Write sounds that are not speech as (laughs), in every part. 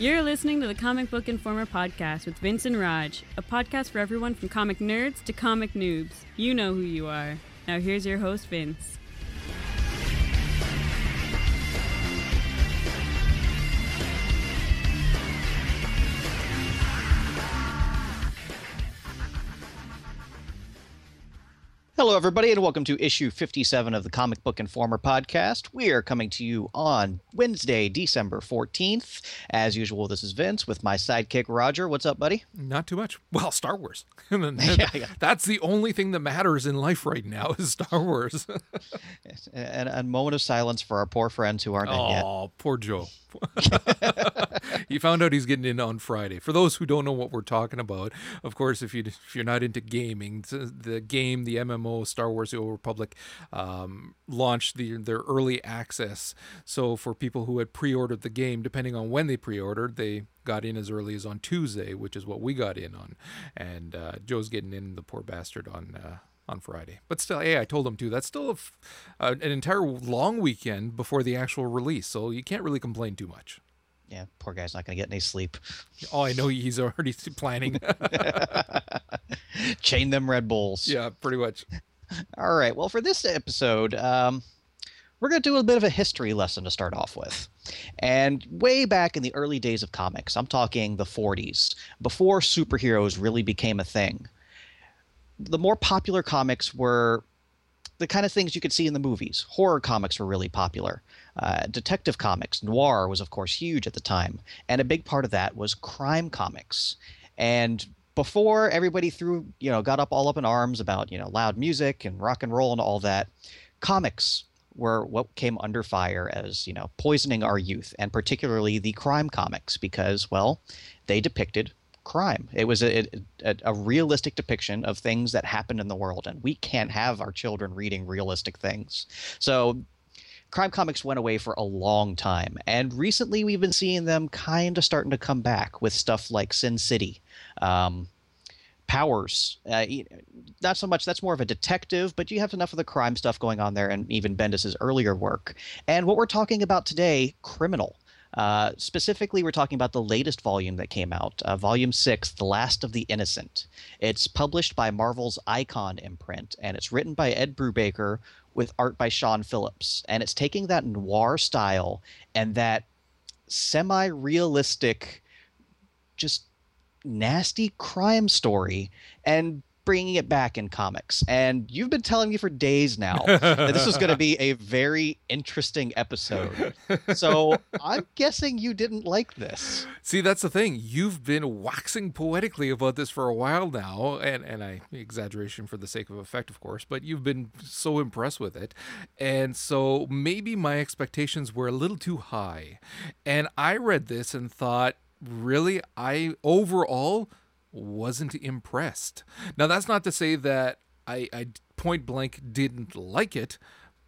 You're listening to the Comic Book Informer podcast with Vince and Raj, a podcast for everyone from comic nerds to comic noobs. You know who you are. Now here's your host, Vince. Hello, everybody, and welcome to issue 57 of the Comic Book Informer podcast. We are coming to you on Wednesday, December 14th. As usual, this is Vince with my sidekick, Roger. What's up, buddy? Not too much. Well, Star Wars. (laughs) (laughs) yeah, yeah. That's the only thing that matters in life right now is Star Wars. (laughs) and a moment of silence for our poor friends who aren't oh, in yet. Oh, poor Joe. he found out he's getting in on Friday. For those who don't know what we're talking about, of course, if you if you're not into gaming, the game, the MMO Star Wars: The Old Republic, um, launched the, their early access. So for people who had pre-ordered the game, depending on when they pre-ordered, they got in as early as on Tuesday, which is what we got in on. And uh, Joe's getting in, the poor bastard, on. Uh, on Friday. But still, hey, I told him to. That's still uh, an entire long weekend before the actual release, so you can't really complain too much. Yeah, poor guy's not going to get any sleep. Oh, I know he's already planning. (laughs) Chain them Red Bulls. Yeah, pretty much. All right. Well, for this episode, um, we're going to do a bit of a history lesson to start off with. And way back in the early days of comics, I'm talking the 40s, before superheroes really became a thing the more popular comics were the kind of things you could see in the movies. Horror comics were really popular. Uh, detective comics, noir was, of course, huge at the time. And a big part of that was crime comics. And before everybody threw, you know, got up all up in arms about, you know, loud music and rock and roll and all that, comics were what came under fire as, you know, poisoning our youth, and particularly the crime comics, because, well, they depicted crime. It was a, a, a, realistic depiction of things that happened in the world, and we can't have our children reading realistic things. So, crime comics went away for a long time, and recently we've been seeing them kind of starting to come back with stuff like Sin City. Um, powers. Uh, not so much. That's more of a detective, but you have enough of the crime stuff going on there, and even Bendis's earlier work. And what we're talking about today, criminal. Uh, specifically, we're talking about the latest volume that came out, uh, Volume 6, The Last of the Innocent. It's published by Marvel's Icon imprint, and it's written by Ed Brubaker with art by Sean Phillips. And it's taking that noir style and that semi realistic, just nasty crime story and bringing it back in comics. And you've been telling me for days now (laughs) that this was going to be a very interesting episode. So I'm guessing you didn't like this. See, that's the thing. You've been waxing poetically about this for a while now, and and I exaggeration for the sake of effect, of course, but you've been so impressed with it, and so maybe my expectations were a little too high, and I read this and thought, really, I overall wasn't impressed. Now, that's not to say that I, I point blank didn't like it,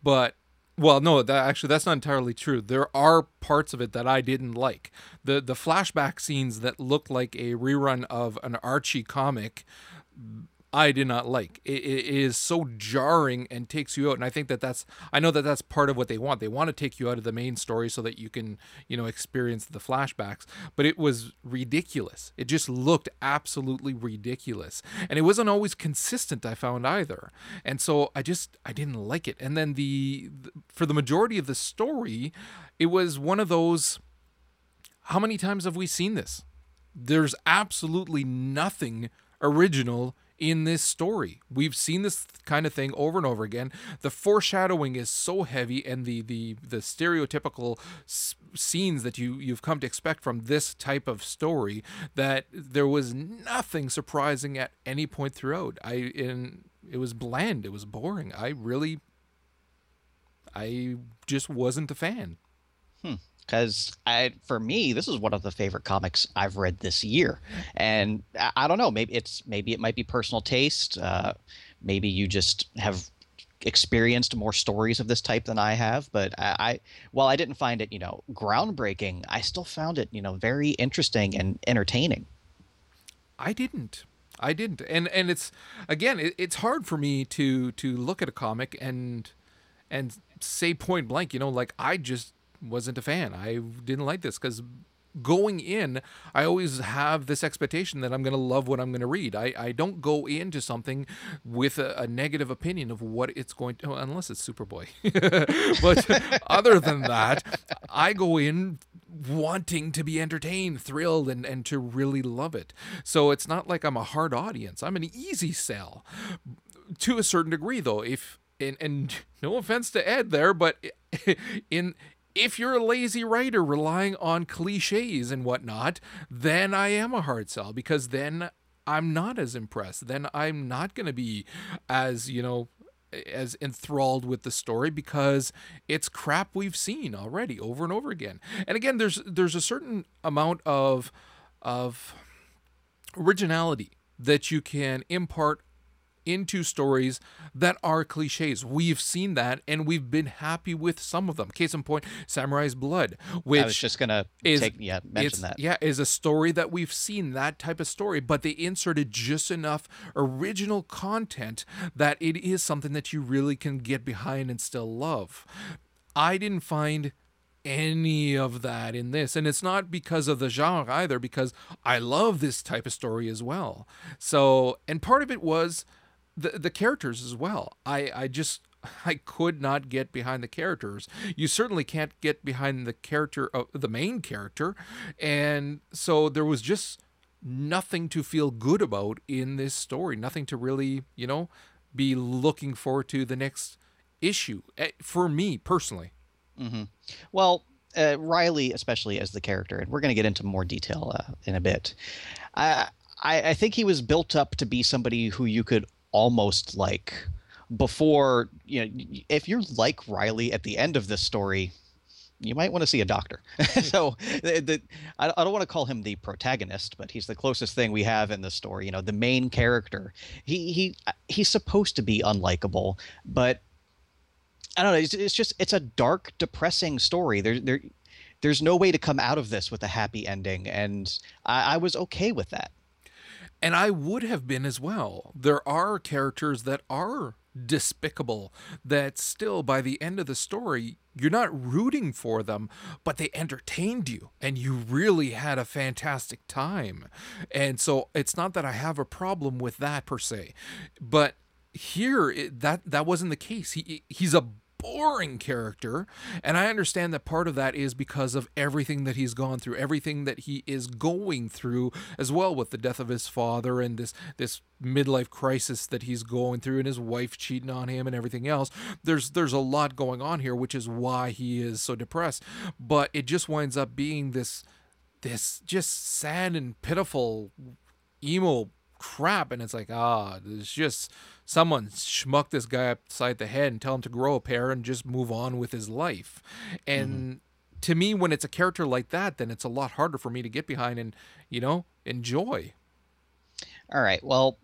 but well, no, that actually that's not entirely true. There are parts of it that I didn't like. The the flashback scenes that look like a rerun of an Archie comic I did not like. It, it is so jarring and takes you out. And I think that that's, I know that that's part of what they want. They want to take you out of the main story so that you can, you know, experience the flashbacks. But it was ridiculous. It just looked absolutely ridiculous. And it wasn't always consistent, I found either. And so I just, I didn't like it. And then the, for the majority of the story, it was one of those, how many times have we seen this? There's absolutely nothing original in this story. We've seen this kind of thing over and over again. The foreshadowing is so heavy, and the the the stereotypical s- scenes that you you've come to expect from this type of story that there was nothing surprising at any point throughout. I in it was bland. It was boring. I really, I just wasn't a fan. Hmm because I, for me, this is one of the favorite comics I've read this year, and I, I don't know, maybe it's maybe it might be personal taste, uh, maybe you just have experienced more stories of this type than I have, but I, I, while I didn't find it, you know, groundbreaking, I still found it, you know, very interesting and entertaining. I didn't. I didn't, and and it's again, it, it's hard for me to to look at a comic and and say point blank, you know, like I just wasn't a fan. I didn't like this because going in, I always have this expectation that I'm going to love what I'm going to read. I, I don't go into something with a, a negative opinion of what it's going to, unless it's Superboy. (laughs) but (laughs) other than that, I go in wanting to be entertained, thrilled, and, and to really love it. So it's not like I'm a hard audience. I'm an easy sell to a certain degree, though. If and, and no offense to Ed there, but (laughs) in if you're a lazy writer relying on cliches and whatnot, then I am a hard sell because then I'm not as impressed. Then I'm not going to be as, you know, as enthralled with the story because it's crap we've seen already over and over again. And again, there's there's a certain amount of of originality that you can impart into stories that are cliches. We've seen that and we've been happy with some of them. Case in point, Samurai's Blood, which I was just gonna is, take yeah mention that. Yeah, is a story that we've seen that type of story, but they inserted just enough original content that it is something that you really can get behind and still love. I didn't find any of that in this and it's not because of the genre either because I love this type of story as well. So, and part of it was the the characters as well. I I just (laughs) I could not get behind the characters. You certainly can't get behind the character of the main character, and so there was just nothing to feel good about in this story. Nothing to really, you know, be looking forward to the next issue eh, for me personally. Mm-hmm. Well, uh, Riley, especially as the character, and we're going to get into more detail uh, in a bit. I, I I think he was built up to be somebody who you could almost like before you know if you're like Riley at the end of this story you might want to see a doctor. (laughs) so the, the, I, don't want to call him the protagonist, but he's the closest thing we have in the story. You know, the main character. He he uh, he's supposed to be unlikable, but I don't know. It's, it's just it's a dark, depressing story. There there there's no way to come out of this with a happy ending, and I, I was okay with that. And I would have been as well. There are characters that are despicable that still by the end of the story you're not rooting for them but they entertained you and you really had a fantastic time. And so it's not that i have a problem with that per se. But here it, that that wasn't the case. He he's a boring character. And I understand that part of that is because of everything that he's gone through, everything that he is going through as well with the death of his father and this this midlife crisis that he's going through and his wife cheating on him and everything else. There's there's a lot going on here which is why he is so depressed. But it just winds up being this this just sad and pitiful emo crap and it's like ah it's just someone schmuck this guy upside the head and tell him to grow a pair and just move on with his life. And mm-hmm. to me, when it's a character like that, then it's a lot harder for me to get behind and, you know, enjoy. All right. Well,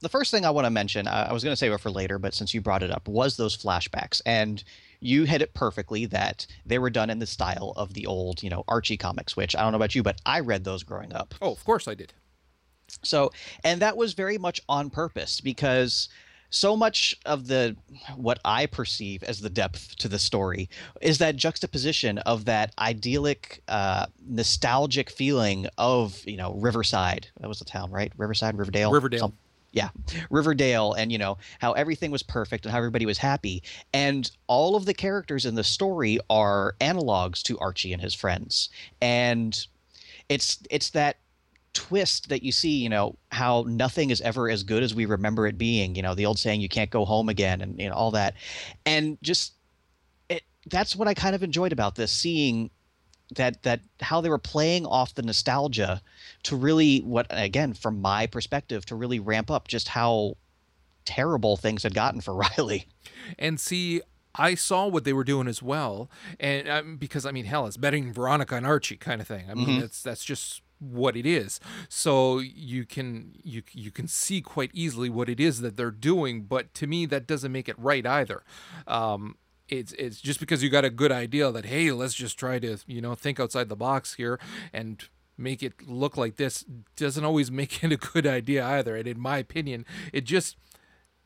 the first thing I want to mention, I was going to save it for later, but since you brought it up, was those flashbacks. And you hit it perfectly that they were done in the style of the old, you know, Archie comics, which I don't know about you, but I read those growing up. Oh, of course I did. So, and that was very much on purpose because so much of the what I perceive as the depth to the story is that juxtaposition of that idyllic, uh, nostalgic feeling of you know Riverside. That was the town, right? Riverside, Riverdale, Riverdale. Yeah, Riverdale, and you know how everything was perfect and how everybody was happy, and all of the characters in the story are analogs to Archie and his friends, and it's it's that twist that you see, you know, how nothing is ever as good as we remember it being, you know, the old saying you can't go home again and you know all that. And just it that's what I kind of enjoyed about this seeing that that how they were playing off the nostalgia to really what again from my perspective to really ramp up just how terrible things had gotten for (laughs) Riley. And see, I saw what they were doing as well, and um, because I mean, hell, it's betting Veronica and Archie kind of thing. I mean, mm-hmm. that's that's just what it is. So you can you you can see quite easily what it is that they're doing but to me that doesn't make it right either. Um, it's it's just because you got a good idea that hey let's just try to you know think outside the box here and make it look like this doesn't always (laughs) make it a good idea either. And in my opinion it just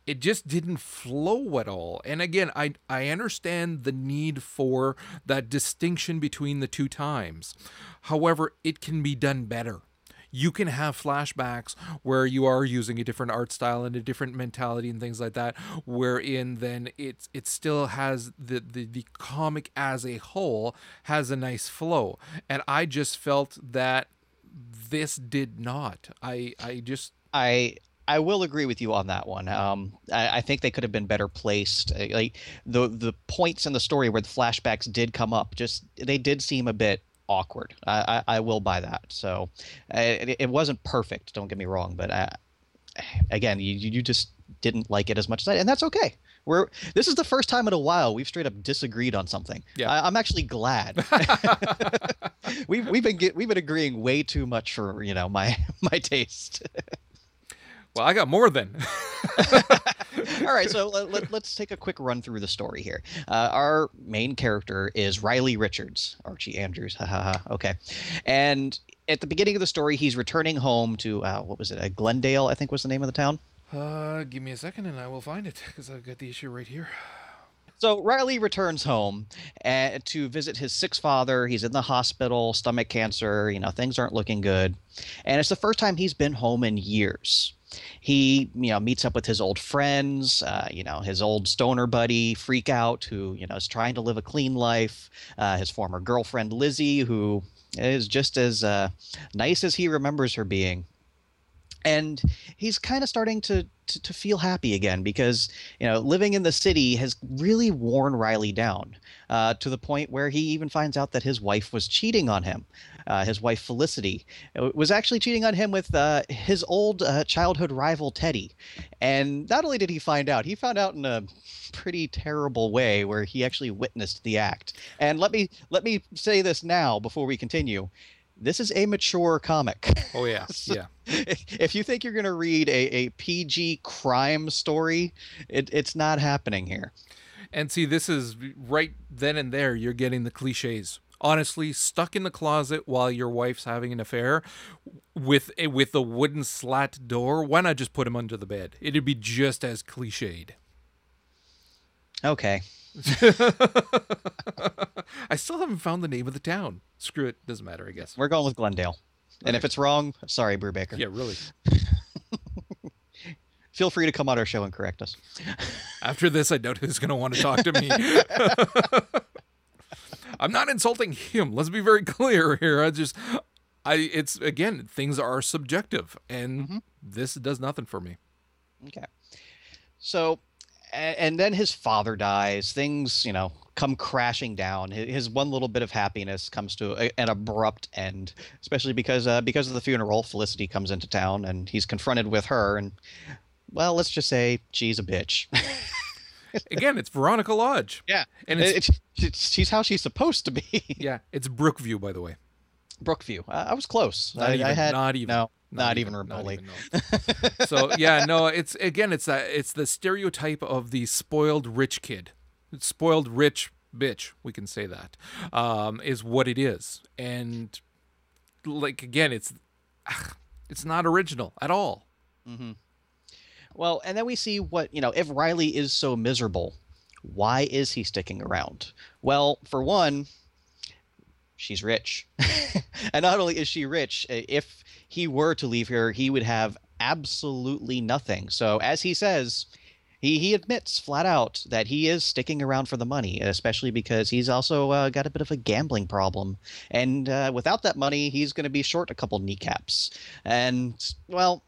it just didn't flow at all. And again, I I understand the need for that distinction between the two times. However, it can be done better. You can have flashbacks where you are using a different art style and a different mentality and things like that, wherein then it's it still has the, the the comic as a whole has a nice flow. And I just felt that this did not. I I just I I will agree with you on that one. Um, I, I, think they could have been better placed. Uh, like the the points in the story where the flashbacks did come up, just they did seem a bit awkward. I I, I will buy that. So uh, it, it, wasn't perfect. Don't get me wrong, but uh, again, you you just didn't like it as much as I, and that's okay. We're this is the first time in a while we've straight up disagreed on something. Yeah. I, am actually glad. (laughs) (laughs) we've we've been get, we've been agreeing way too much for you know my (laughs) my taste. Well, I got more than. (laughs) All right, so (laughs) let, us take a quick run through the story here. Uh, our main character is Riley Richards, Archie Andrews. Ha ha ha. Okay, and at the beginning of the story, he's returning home to uh, what was it? Uh, Glendale, I think was the name of the town. Uh, give me a second, and I will find it because I've got the issue right here. So Riley returns home uh, to visit his sick father. He's in the hospital, stomach cancer. You know, things aren't looking good, and it's the first time he's been home in years he you know meets up with his old friends uh, you know his old stoner buddy freak out who you know is trying to live a clean life uh, his former girlfriend lizzie who is just as uh, nice as he remembers her being and he's kind of starting to, to, to feel happy again because you know living in the city has really worn Riley down uh, to the point where he even finds out that his wife was cheating on him. Uh, his wife Felicity uh, was actually cheating on him with uh, his old uh, childhood rival Teddy, and not only did he find out, he found out in a pretty terrible way where he actually witnessed the act. And let me let me say this now before we continue this is a mature comic. Oh yeah, (laughs) so yeah. If you think you're going to read a, a PG crime story, it, it's not happening here. And see, this is right then and there. You're getting the cliches. Honestly, stuck in the closet while your wife's having an affair with a, with a wooden slat door. Why not just put him under the bed? It'd be just as cliched. Okay. (laughs) I still haven't found the name of the town. Screw it, doesn't matter. I guess we're going with Glendale. And if it's wrong, sorry, Brubaker. Yeah, really. (laughs) Feel free to come on our show and correct us. (laughs) After this, I doubt who's going to want to talk to me. I'm not insulting him. Let's be very clear here. I just, I, it's again, things are subjective, and mm-hmm. this does nothing for me. Okay. So and then his father dies. Things, you know, come crashing down. His one little bit of happiness comes to an abrupt end, especially because uh, because of the funeral. Felicity comes into town, and he's confronted with her. And well, let's just say she's a bitch. (laughs) Again, it's Veronica Lodge. Yeah, and it's, it's, she's how she's supposed to be. yeah, it's Brookview, by the way. Brookview. I, I was close. Not I, even, I had not even. No, not, not even, even remotely. Not even, (laughs) no. so yeah, no, it's again, it's that it's the stereotype of the spoiled rich kid, spoiled rich bitch. We can say that um, is what it is, and like again, it's it's not original at all. Mm-hmm. Well, and then we see what you know. If Riley is so miserable, why is he sticking around? Well, for one, she's rich. (laughs) and not only is she rich, if he were to leave here, he would have absolutely nothing. So, as he says, he, he admits flat out that he is sticking around for the money, especially because he's also uh, got a bit of a gambling problem. And uh, without that money, he's going to be short a couple kneecaps. And, well,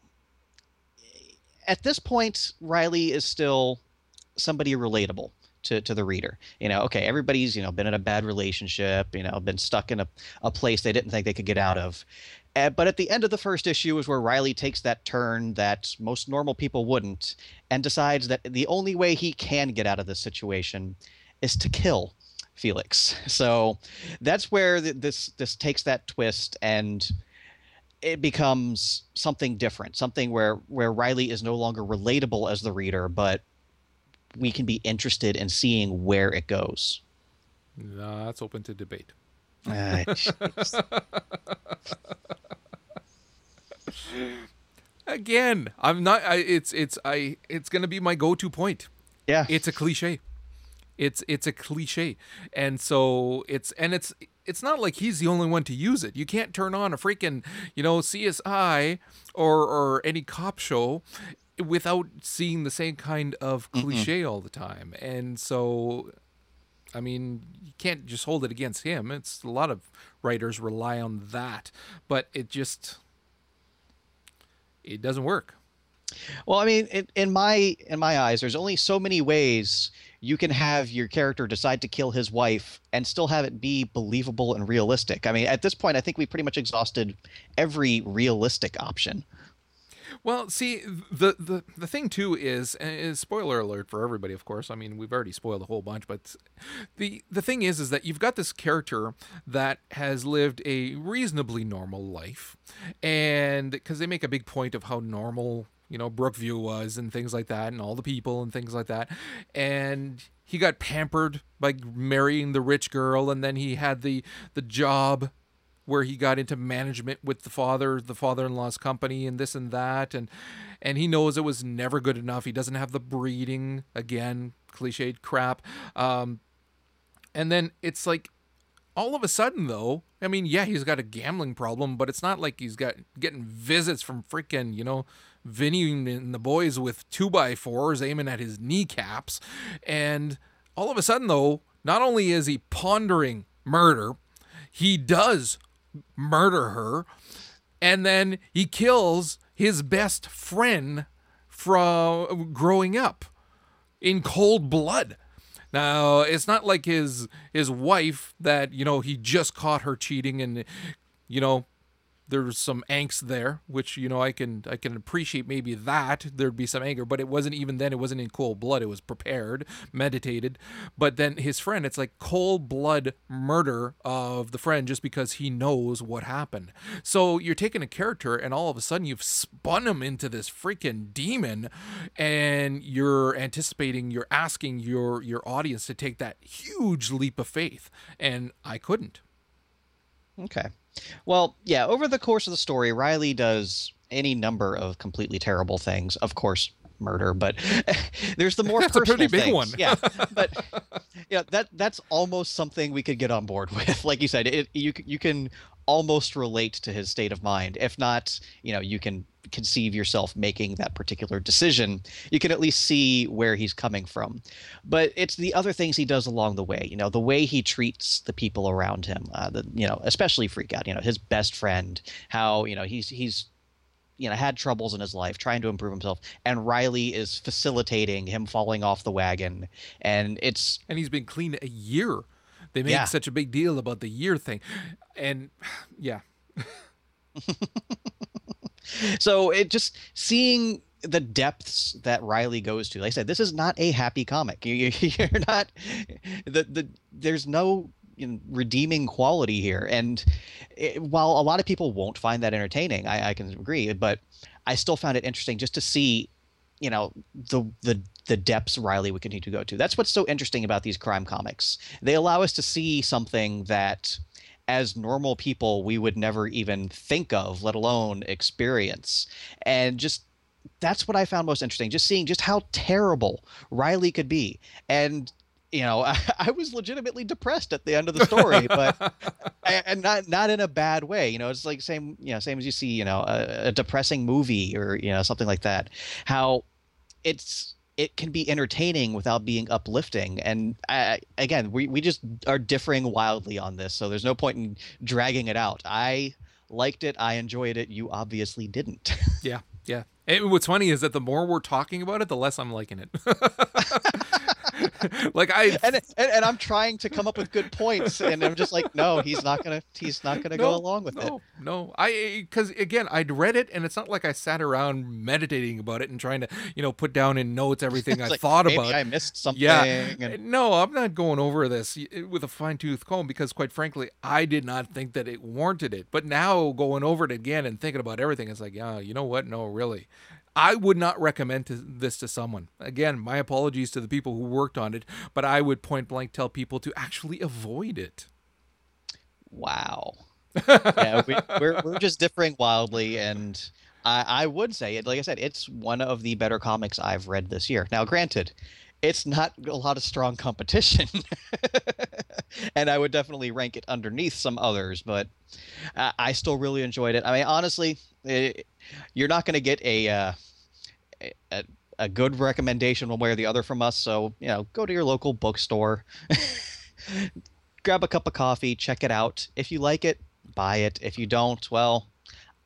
at this point, Riley is still somebody relatable to, to the reader. You know, okay, everybody's, you know, been in a bad relationship, you know, been stuck in a, a place they didn't think they could get out of. Uh, but at the end of the first issue is where Riley takes that turn that most normal people wouldn't and decides that the only way he can get out of this situation is to kill Felix. (laughs) So that's where the, this this takes that twist and it becomes something different, something where where Riley is no longer relatable as the reader, but we can be interested in seeing where it goes. That's open to debate. (laughs) (sighs) again, I'm not. I, it's it's I. It's gonna be my go-to point. Yeah. It's a cliche. It's it's a cliche, and so it's and it's it's not like he's the only one to use it. You can't turn on a freaking you know CSI or or any cop show without seeing the same kind of cliche all the time. And so I mean, you can't just hold it against him. It's a lot of writers rely on that, but it just it doesn't work. Well, I mean, in, my in my eyes, there's only so many ways you can have your character decide to kill his wife and still have it be believable and realistic. I mean, at this point, I think we pretty much exhausted every realistic option. Well, see, the the the thing too is, is spoiler alert for everybody, of course. I mean, we've already spoiled a whole bunch, but the the thing is, is that you've got this character that has lived a reasonably normal life, and because they make a big point of how normal you know Brookview was and things like that, and all the people and things like that, and he got pampered by marrying the rich girl, and then he had the the job where he got into management with the father, the father-in-law's company, and this and that, and and he knows it was never good enough. He doesn't have the breeding again, cliched crap. Um, and then it's like all of a sudden though i mean yeah he's got a gambling problem but it's not like he's got getting visits from freaking you know vinny and the boys with two by fours aiming at his kneecaps and all of a sudden though not only is he pondering murder he does murder her and then he kills his best friend from growing up in cold blood. Now it's not like his his wife that you know he just caught her cheating and you know there's some angst there which you know i can i can appreciate maybe that there'd be some anger but it wasn't even then it wasn't in cold blood it was prepared meditated. But then his friend it's like cold blood murder of the friend just because he knows what happened. So you're taking a character and all of a sudden you've spun him into this freaking demon and you're anticipating you're asking your your audience to take that huge leap of faith. And i couldn't. Okay. Well, yeah, over the course of the story, Riley does any number of completely terrible things. Of course, murder, but (laughs) there's the more That's a pretty big things. one. yeah, (laughs) but yeah, that that's almost something we could get on board (laughs) with. Like you said, it, you you can almost relate to his state of mind. If not, you know, you can conceive yourself making that particular decision. You can at least see where he's coming from. But it's the other things he does along the way. You know, the way he treats the people around him. Uh, the you know, especially freak out. You know, his best friend. How you know he's he's you know had troubles in his life trying to improve himself and riley is facilitating him falling off the wagon and it's and he's been clean a year. They make Yeah. such a big deal about the year thing, and (sighs) yeah, (laughs) so it just seeing the depths that riley goes to like i said this is not a happy comic you, (laughs) you're not the, the there's no you know, redeeming quality here and it, while a lot of people won't find that entertaining I, I can agree but i still found it interesting just to see you know the the the depths Riley would continue to go to. That's what's so interesting about these crime comics. They allow us to see something that as normal people we would never even think of, let alone experience. And just that's what I found most interesting, just seeing just how terrible Riley could be. And you know, I, (laughs) I was legitimately depressed at the end of the story, but (laughs) and not not in a bad way. You know, it's like same you know same as you see you know a, a depressing movie or you know something like that. How it's it can be entertaining without being uplifting. And I, again we, we just are differing wildly on this so there's no point in dragging it out. I liked it. I enjoyed it. You obviously didn't. Yeah, yeah. And what's funny is that the more we're talking about it, the less I'm liking it. (laughs) (laughs) (laughs) like I and, and and i'm trying to come up with good points and i'm just like no he's not gonna he's not gonna go along with it no, no. I because again, I'd read it, and it's not like I sat around meditating about it and trying to, you know, put down in notes (laughs) everything I like, thought about. i missed something yeah, and- no, I'm not going over this with a fine tooth comb because, quite frankly, I did not think that it warranted it. But now going over it again and thinking about everything, it's like, yeah, you know what? No, really. I would not recommend to, this to someone. Again, my apologies to the people who worked on it, but I would point blank tell people to actually avoid it. Wow. (laughs) yeah, we, we're we're just differing wildly, and I, I would say it. Like I said, it's one of the better comics I've read this year. Now, granted, it's not a lot of strong competition, (laughs) and I would definitely rank it underneath some others. But I, I still really enjoyed it. I mean, honestly, it, you're not going to get a, uh, a a good recommendation one way or the other from us. So you know, go to your local bookstore, (laughs) grab a cup of coffee, check it out. If you like it, buy it. If you don't, well,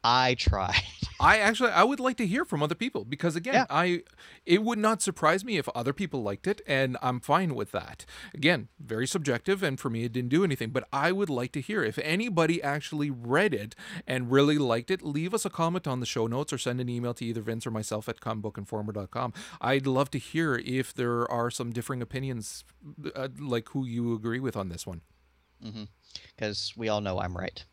I tried. (laughs) I actually I would like to hear from other people because again, Yeah. I it would not surprise me if other people liked it and I'm fine with that. Again, very subjective and for me it didn't do anything, but I would like to hear if anybody actually read it and really liked it, leave us a comment on the show notes or send an email to either Vince or myself at comicbookinformer.com. I'd love to hear if there are some differing opinions uh, like who you agree with on this one. because we all know I'm right.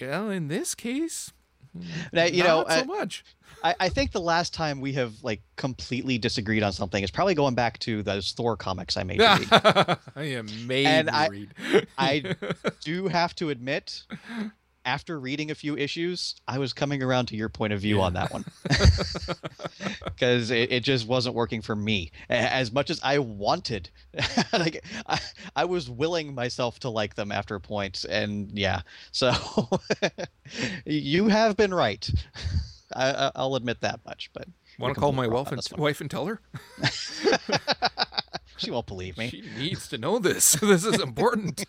Well, in this case, Mm-hmm. Now, you not know, so I, much. I, I think the last time we have like completely disagreed on something is probably going back to those Thor comics I made. read. I am made And I- read. I (laughs) do have to admit, after reading a few issues, I was coming around to your point of view on that one (laughs) because it, it just wasn't working for me as much as I wanted. (laughs) like I, I was willing myself to like them after a point, and yeah, so (laughs) you have been right. I, I- I'll admit that much, but Want to call my wife and, wife and tell her? She won't believe me. She needs to know this. This is important.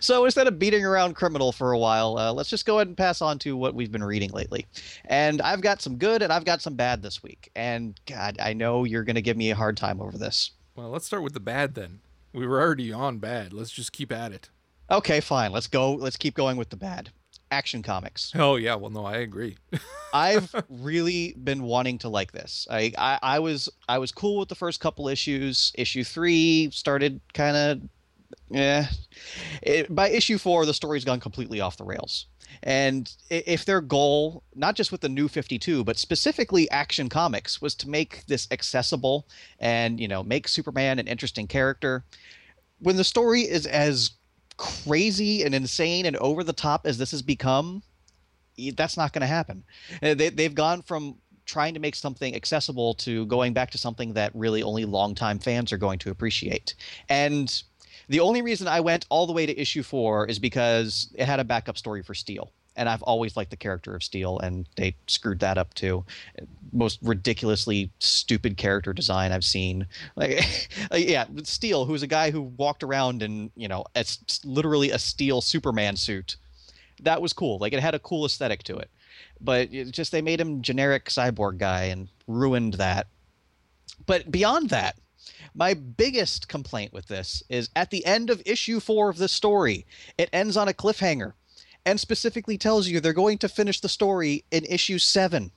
So instead of beating around criminal for a while, uh, let's just go ahead and pass on to what we've been reading lately. And I've got some good and I've got some bad this week. And God, I know you're going to give me a hard time over this. well, let's start with the bad then. We were already on bad. Let's just keep at it. Okay, fine. Let's go. Let's keep going with the bad. Action comics. Oh yeah, well no, I agree. (laughs) I've really been wanting to like this. I, I I was I was cool with the first couple issues. Issue three started kind of, yeah. It, by issue four, the story's gone completely off the rails. And if their goal, not just with the new 52, but specifically Action Comics, was to make this accessible and you know make Superman an interesting character, when the story is as crazy and insane and over the top as this has become, that's not going to happen. Uh, They, they've gone from trying to make something accessible to going back to something that really only longtime fans are going to appreciate. And the only reason I went all the way to issue four is because it had a backup story for Steel. And I've always liked the character of Steel, and they screwed that up too. Most ridiculously stupid character design I've seen. (laughs) Like, yeah, Steel, who's a guy who walked around in, you know, it's literally a steel Superman suit that was cool. Like it had a cool aesthetic to it. But just they made him generic cyborg guy and ruined that. But beyond that, my biggest complaint with this is at the end of issue 4 of this story, it ends on a cliffhanger and specifically tells you they're going to finish the story in issue 7.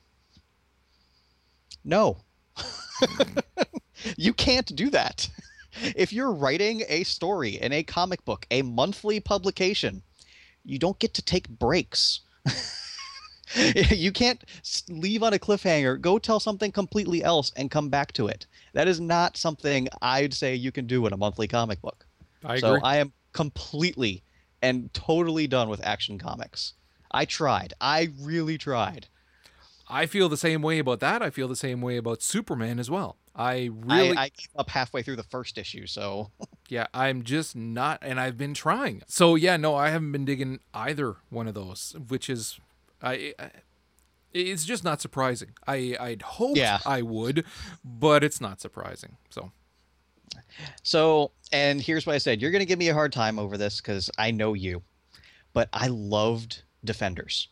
No. (laughs) you can't do that. If you're writing a story in a comic book, a monthly publication, you don't get to take breaks. (laughs) (laughs) you can't leave on a cliffhanger, go tell something completely else, and come back to it. That is not something I'd say you can do in a monthly comic book. I so agree. I am completely and totally done with action comics. I tried. I really tried. I feel the same way about that. I feel the same way about Superman as well. I really I, I gave up halfway through the first issue, so (laughs) Yeah, I'm just not, and I've been trying. So yeah, no, I haven't been digging either one of those, which is, I, I it's just not surprising. I I'd hoped Yeah. I would, but it's not surprising. So So, and here's what I said: you're going to give me a hard time over this because I know you, but I loved Defenders.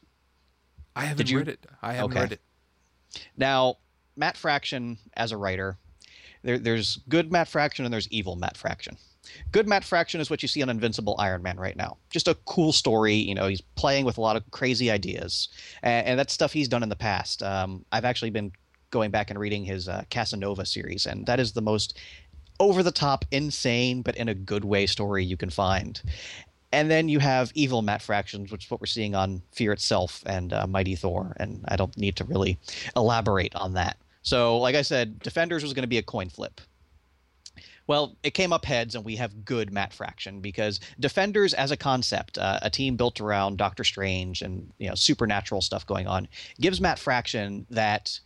I haven't read it. I haven't Okay. read it. Now, Matt Fraction as a writer, there, there's good Matt Fraction and there's evil Matt Fraction. Good Matt Fraction is what you see on Invincible Iron Man right now. Just a cool story. You know, he's playing with a lot of crazy ideas, and, and that's stuff he's done in the past. Um, I've actually been going back and reading his uh, Casanova series, and that is the most over the top, insane, but in a good way story you can find. And then you have evil Matt Fractions, which is what we're seeing on Fear itself and uh, Mighty Thor. And I don't need to really elaborate on that. So, like I said, Defenders was going to be a coin flip. Well, it came up heads, and we have good Matt Fraction because Defenders, as a concept, uh, a team built around Doctor Strange and you know supernatural stuff going on, gives Matt Fraction that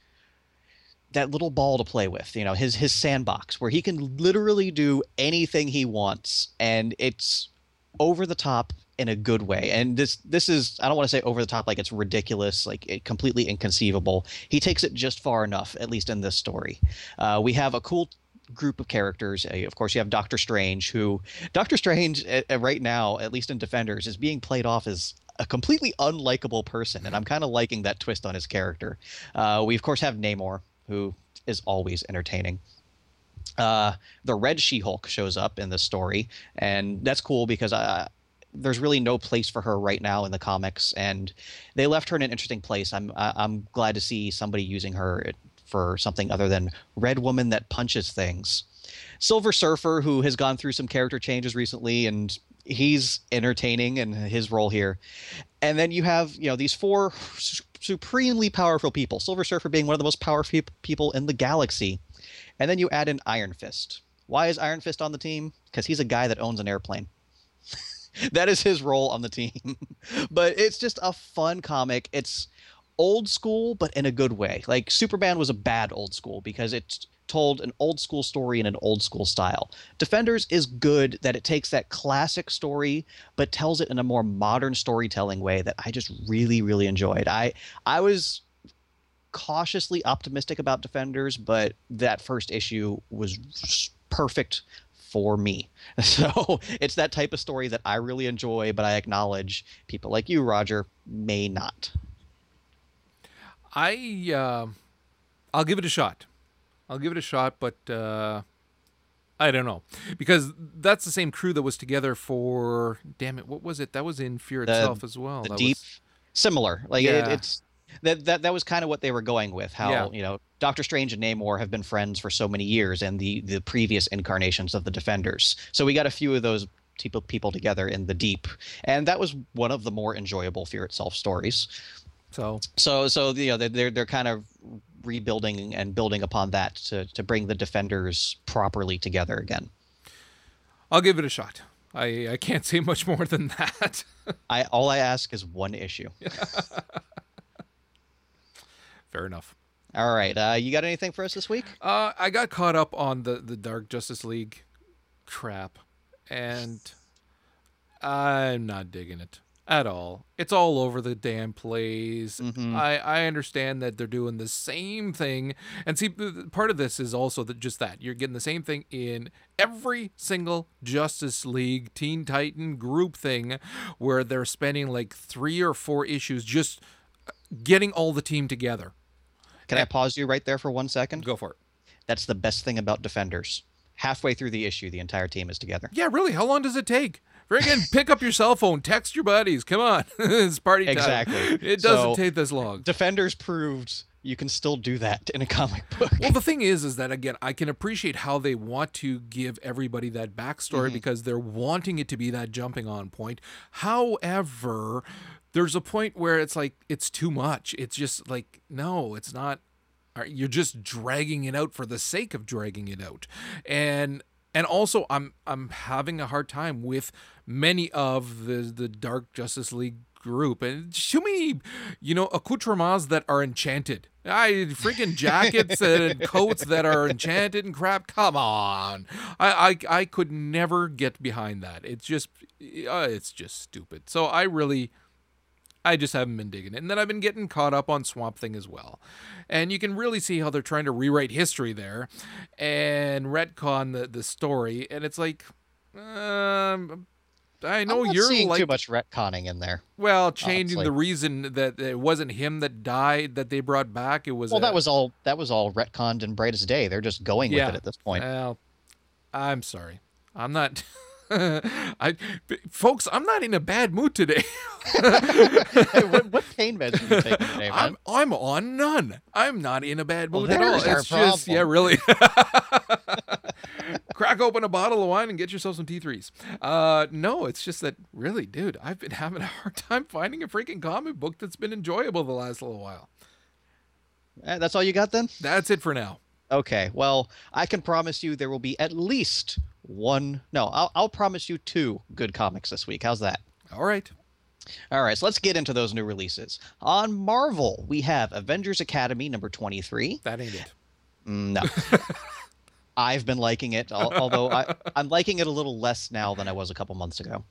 that little ball to play with. You know, his his sandbox where he can literally do anything he wants, and it's over the top in a good way. And this this is I don't want to say over the top like it's ridiculous, like it, completely inconceivable. He takes it just far enough, at least in this story. Uh, we have a cool group of characters. Uh, of course, you have Doctor Strange, who Doctor Strange uh, uh, right now, at least in Defenders, is being played off as a completely unlikable person, and I'm kind of liking that twist on his character. Uh, we of course have Namor, who is always entertaining. Uh, the Red She-Hulk shows up in this story, and that's cool because I, there's really no place for her right now in the comics, and they left her in an interesting place. I'm I'm glad to see somebody using her for something other than Red Woman that punches things. Silver Surfer, who has gone through some character changes recently, and he's entertaining in his role here. And then you have you know these four supremely powerful people. Silver Surfer being one of the most powerful people in the galaxy, and then you add in Iron Fist. Why is Iron Fist on the team? Because he's a guy that owns an airplane. (laughs) that is his role on the team. (laughs) but it's just a fun comic. It's old school, but in a good way. Like Superman was a bad old school because it told an old school story in an old school style. Defenders is good that it takes that classic story but tells it in a more modern storytelling way that I just really really enjoyed. I I was cautiously optimistic about Defenders, but that first issue was perfect for me. (laughs) So it's that type of story that I really enjoy, but I acknowledge people like you, Roger, may not. I uh, I'll give it a shot. I'll give it a shot, but uh, I don't know because that's the same crew that was together for. Damn it, what was it? That was in Fear the, itself as well. The that deep, was, similar. Like yeah. it, it's that that that was kind of what they were going with. How yeah. you know Doctor Strange and Namor have been friends for so many years, and the the previous incarnations of the Defenders. So we got a few of those people people together in the deep, and that was one of the more enjoyable Fear itself stories. So so so you know they're they're kind of rebuilding and building upon that to to bring the Defenders properly together again. I'll give it a shot. I I can't say much more than that. (laughs) I all I ask is one issue. (laughs) Fair enough. All right. Uh, you got anything for us this week? Uh, I got caught up on the the Dark Justice League crap, and I'm not digging it at all. It's all over the damn place. Mm-hmm. I I understand that they're doing the same thing, and see, part of this is also that just that you're getting the same thing in every single Justice League Teen Titan group thing, where they're spending like three or four issues just getting all the team together can I pause you right there for one second? Go for it. That's the best thing about Defenders. Halfway through the issue, the entire team is together. Yeah, really. How long does it take? Friggin' pick up your cell phone, text your buddies. Come on, (laughs) it's party time. Exactly. It doesn't so, take this long. Defenders proved you can still do that in a comic book. Well, the (laughs) thing is, is that again, I can appreciate how they want to give everybody that backstory mm-hmm. because they're wanting it to be that jumping on point. However, there's a point where it's like it's too much. It's just like no, it's not. You're just dragging it out for the sake of dragging it out, and and also I'm I'm having a hard time with many of the the Dark Justice League group. And too many you know accoutrements that are enchanted. I freaking jackets and coats that are enchanted and crap. Come on. I, I i could never get behind that. It's just uh, it's just stupid. So i really I just haven't been digging it. And then I've been getting caught up on Swamp Thing as well. And you can really see how they're trying to rewrite history there and retcon the, the story. And it's like, um, I know you're seeing like too much retconning in there. Well, changing the reason that it wasn't him that died that they brought back. It was well, a, that was all that was all retconned in brightest day. They're just going yeah, with it at this point. Well, I'm sorry, I'm not. (laughs) (laughs) I, folks, I'm not in a bad mood today. hey, (laughs) what, what, (laughs) pain meds are you taking today, man? I'm, I'm on none. I'm not in a bad mood well, at all. It's problem. just, yeah, really. Crack open a bottle of wine and get yourself some T3s. Uh, no, it's just that, really, dude, I've been having a hard time finding a freaking comic book that's been enjoyable the last little while. Uh, that's all you got then? That's it for now. Okay, well, I can promise you there will be at least one. No, I'll, I'll promise you two good comics this week. How's that? All right. All right, so let's get into those new releases. On Marvel, we have Avengers Academy number 23. That ain't it. Mm, No. (laughs) I've been liking it, (laughs) although I, I'm liking it a little less now than I was a couple months ago.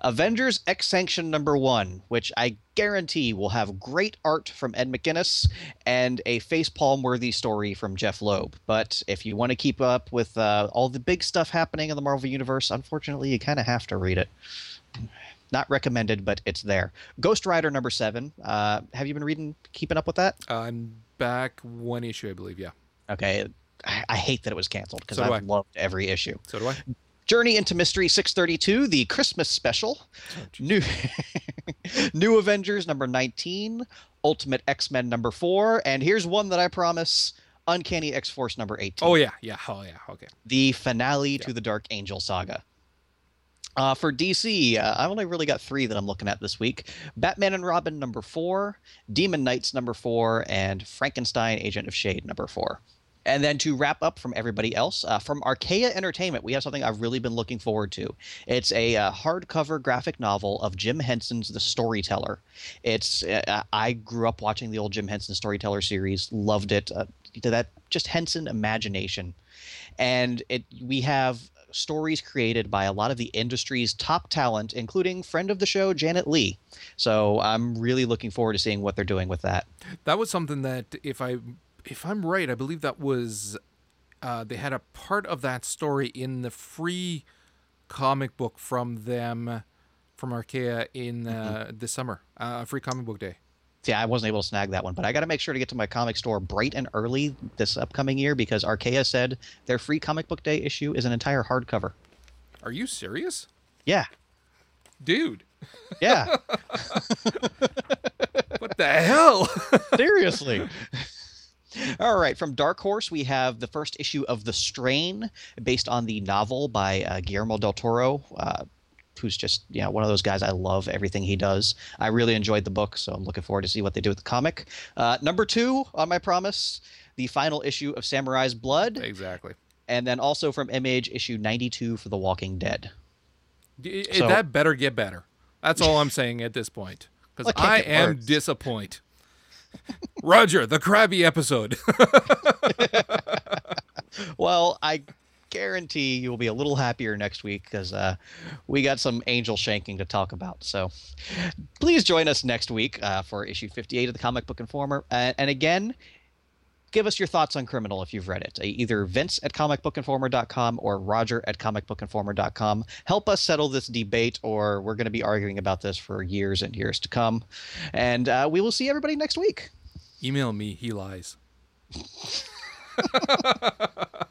Avengers X Sanction number one, which I guarantee will have great art from Ed McGuinness and a facepalm worthy story from Jeff Loeb. But if you want to keep up with uh, all the big stuff happening in the Marvel Universe, unfortunately, you kind of have to read it. Not recommended, but it's there. Ghost Rider number seven. Uh, have you been reading, keeping up with that? I'm back one issue, I believe. Yeah. Okay. I, I hate that it was canceled because So I've I. loved every issue. So do I. Journey into Mystery 632, the Christmas special. Oh. New (laughs) New Avengers number 19, Ultimate X-Men number 4, and here's one that I promise, Uncanny X-Force number 18. Oh yeah. Yeah. Oh yeah. Okay. The finale to the Dark Angel saga. Uh, for DC, uh, I only really got three that I'm looking at this week Batman and Robin number four, Demon Knights number four, and Frankenstein Agent of Shade number four. And then to wrap up from everybody else, uh, from Archaia Entertainment, we have something I've really been looking forward to. It's a uh, hardcover graphic novel of Jim Henson's The Storyteller. It's uh, I grew up watching the old Jim Henson Storyteller series, loved it. Uh, that just Henson imagination, and it we have stories created by a lot of the industry's top talent, including friend of the show Janet Lee. So I'm really looking forward to seeing what they're doing with that. That was something that, if I, if I'm right, I believe that was, uh, they had a part of that story in the free comic book from them, from Archaia in uh, this summer, uh, free comic book day. Yeah, I wasn't able to snag that one, but I got to make sure to get to my comic store bright and early this upcoming year because Archaia said their free comic book day issue is an entire hardcover. Are you serious, Yeah, dude? yeah, (laughs) What the hell? (laughs) seriously. (laughs) All right, from Dark Horse, we have the first issue of The Strain, based on the novel by uh, Guillermo del Toro, uh, who's just you know one of those guys I love everything he does. I really enjoyed the book, so I'm looking forward to see what they do with the comic. Uh, number two on my promise, the final issue of Samurai's Blood, exactly. and then also from Image issue 92 for The Walking Dead. D- So- that better get better. That's all I'm saying at this point. Because Well, I am worse. disappointed. Roger, the crabby episode. (laughs) Well, I guarantee you'll be a little happier next week because uh, we got some angel shanking to talk about. So please join us next week uh, for issue 58 of the Comic Book Informer. Uh, and again, give us your thoughts on Criminal if you've read it. Uh, Either Vince at comicbookinformer.com or Roger at comicbookinformer.com. Help us settle this debate, or we're going to be arguing about this for years and years to come. And uh, we will see everybody next week. Email me, he lies. (laughs)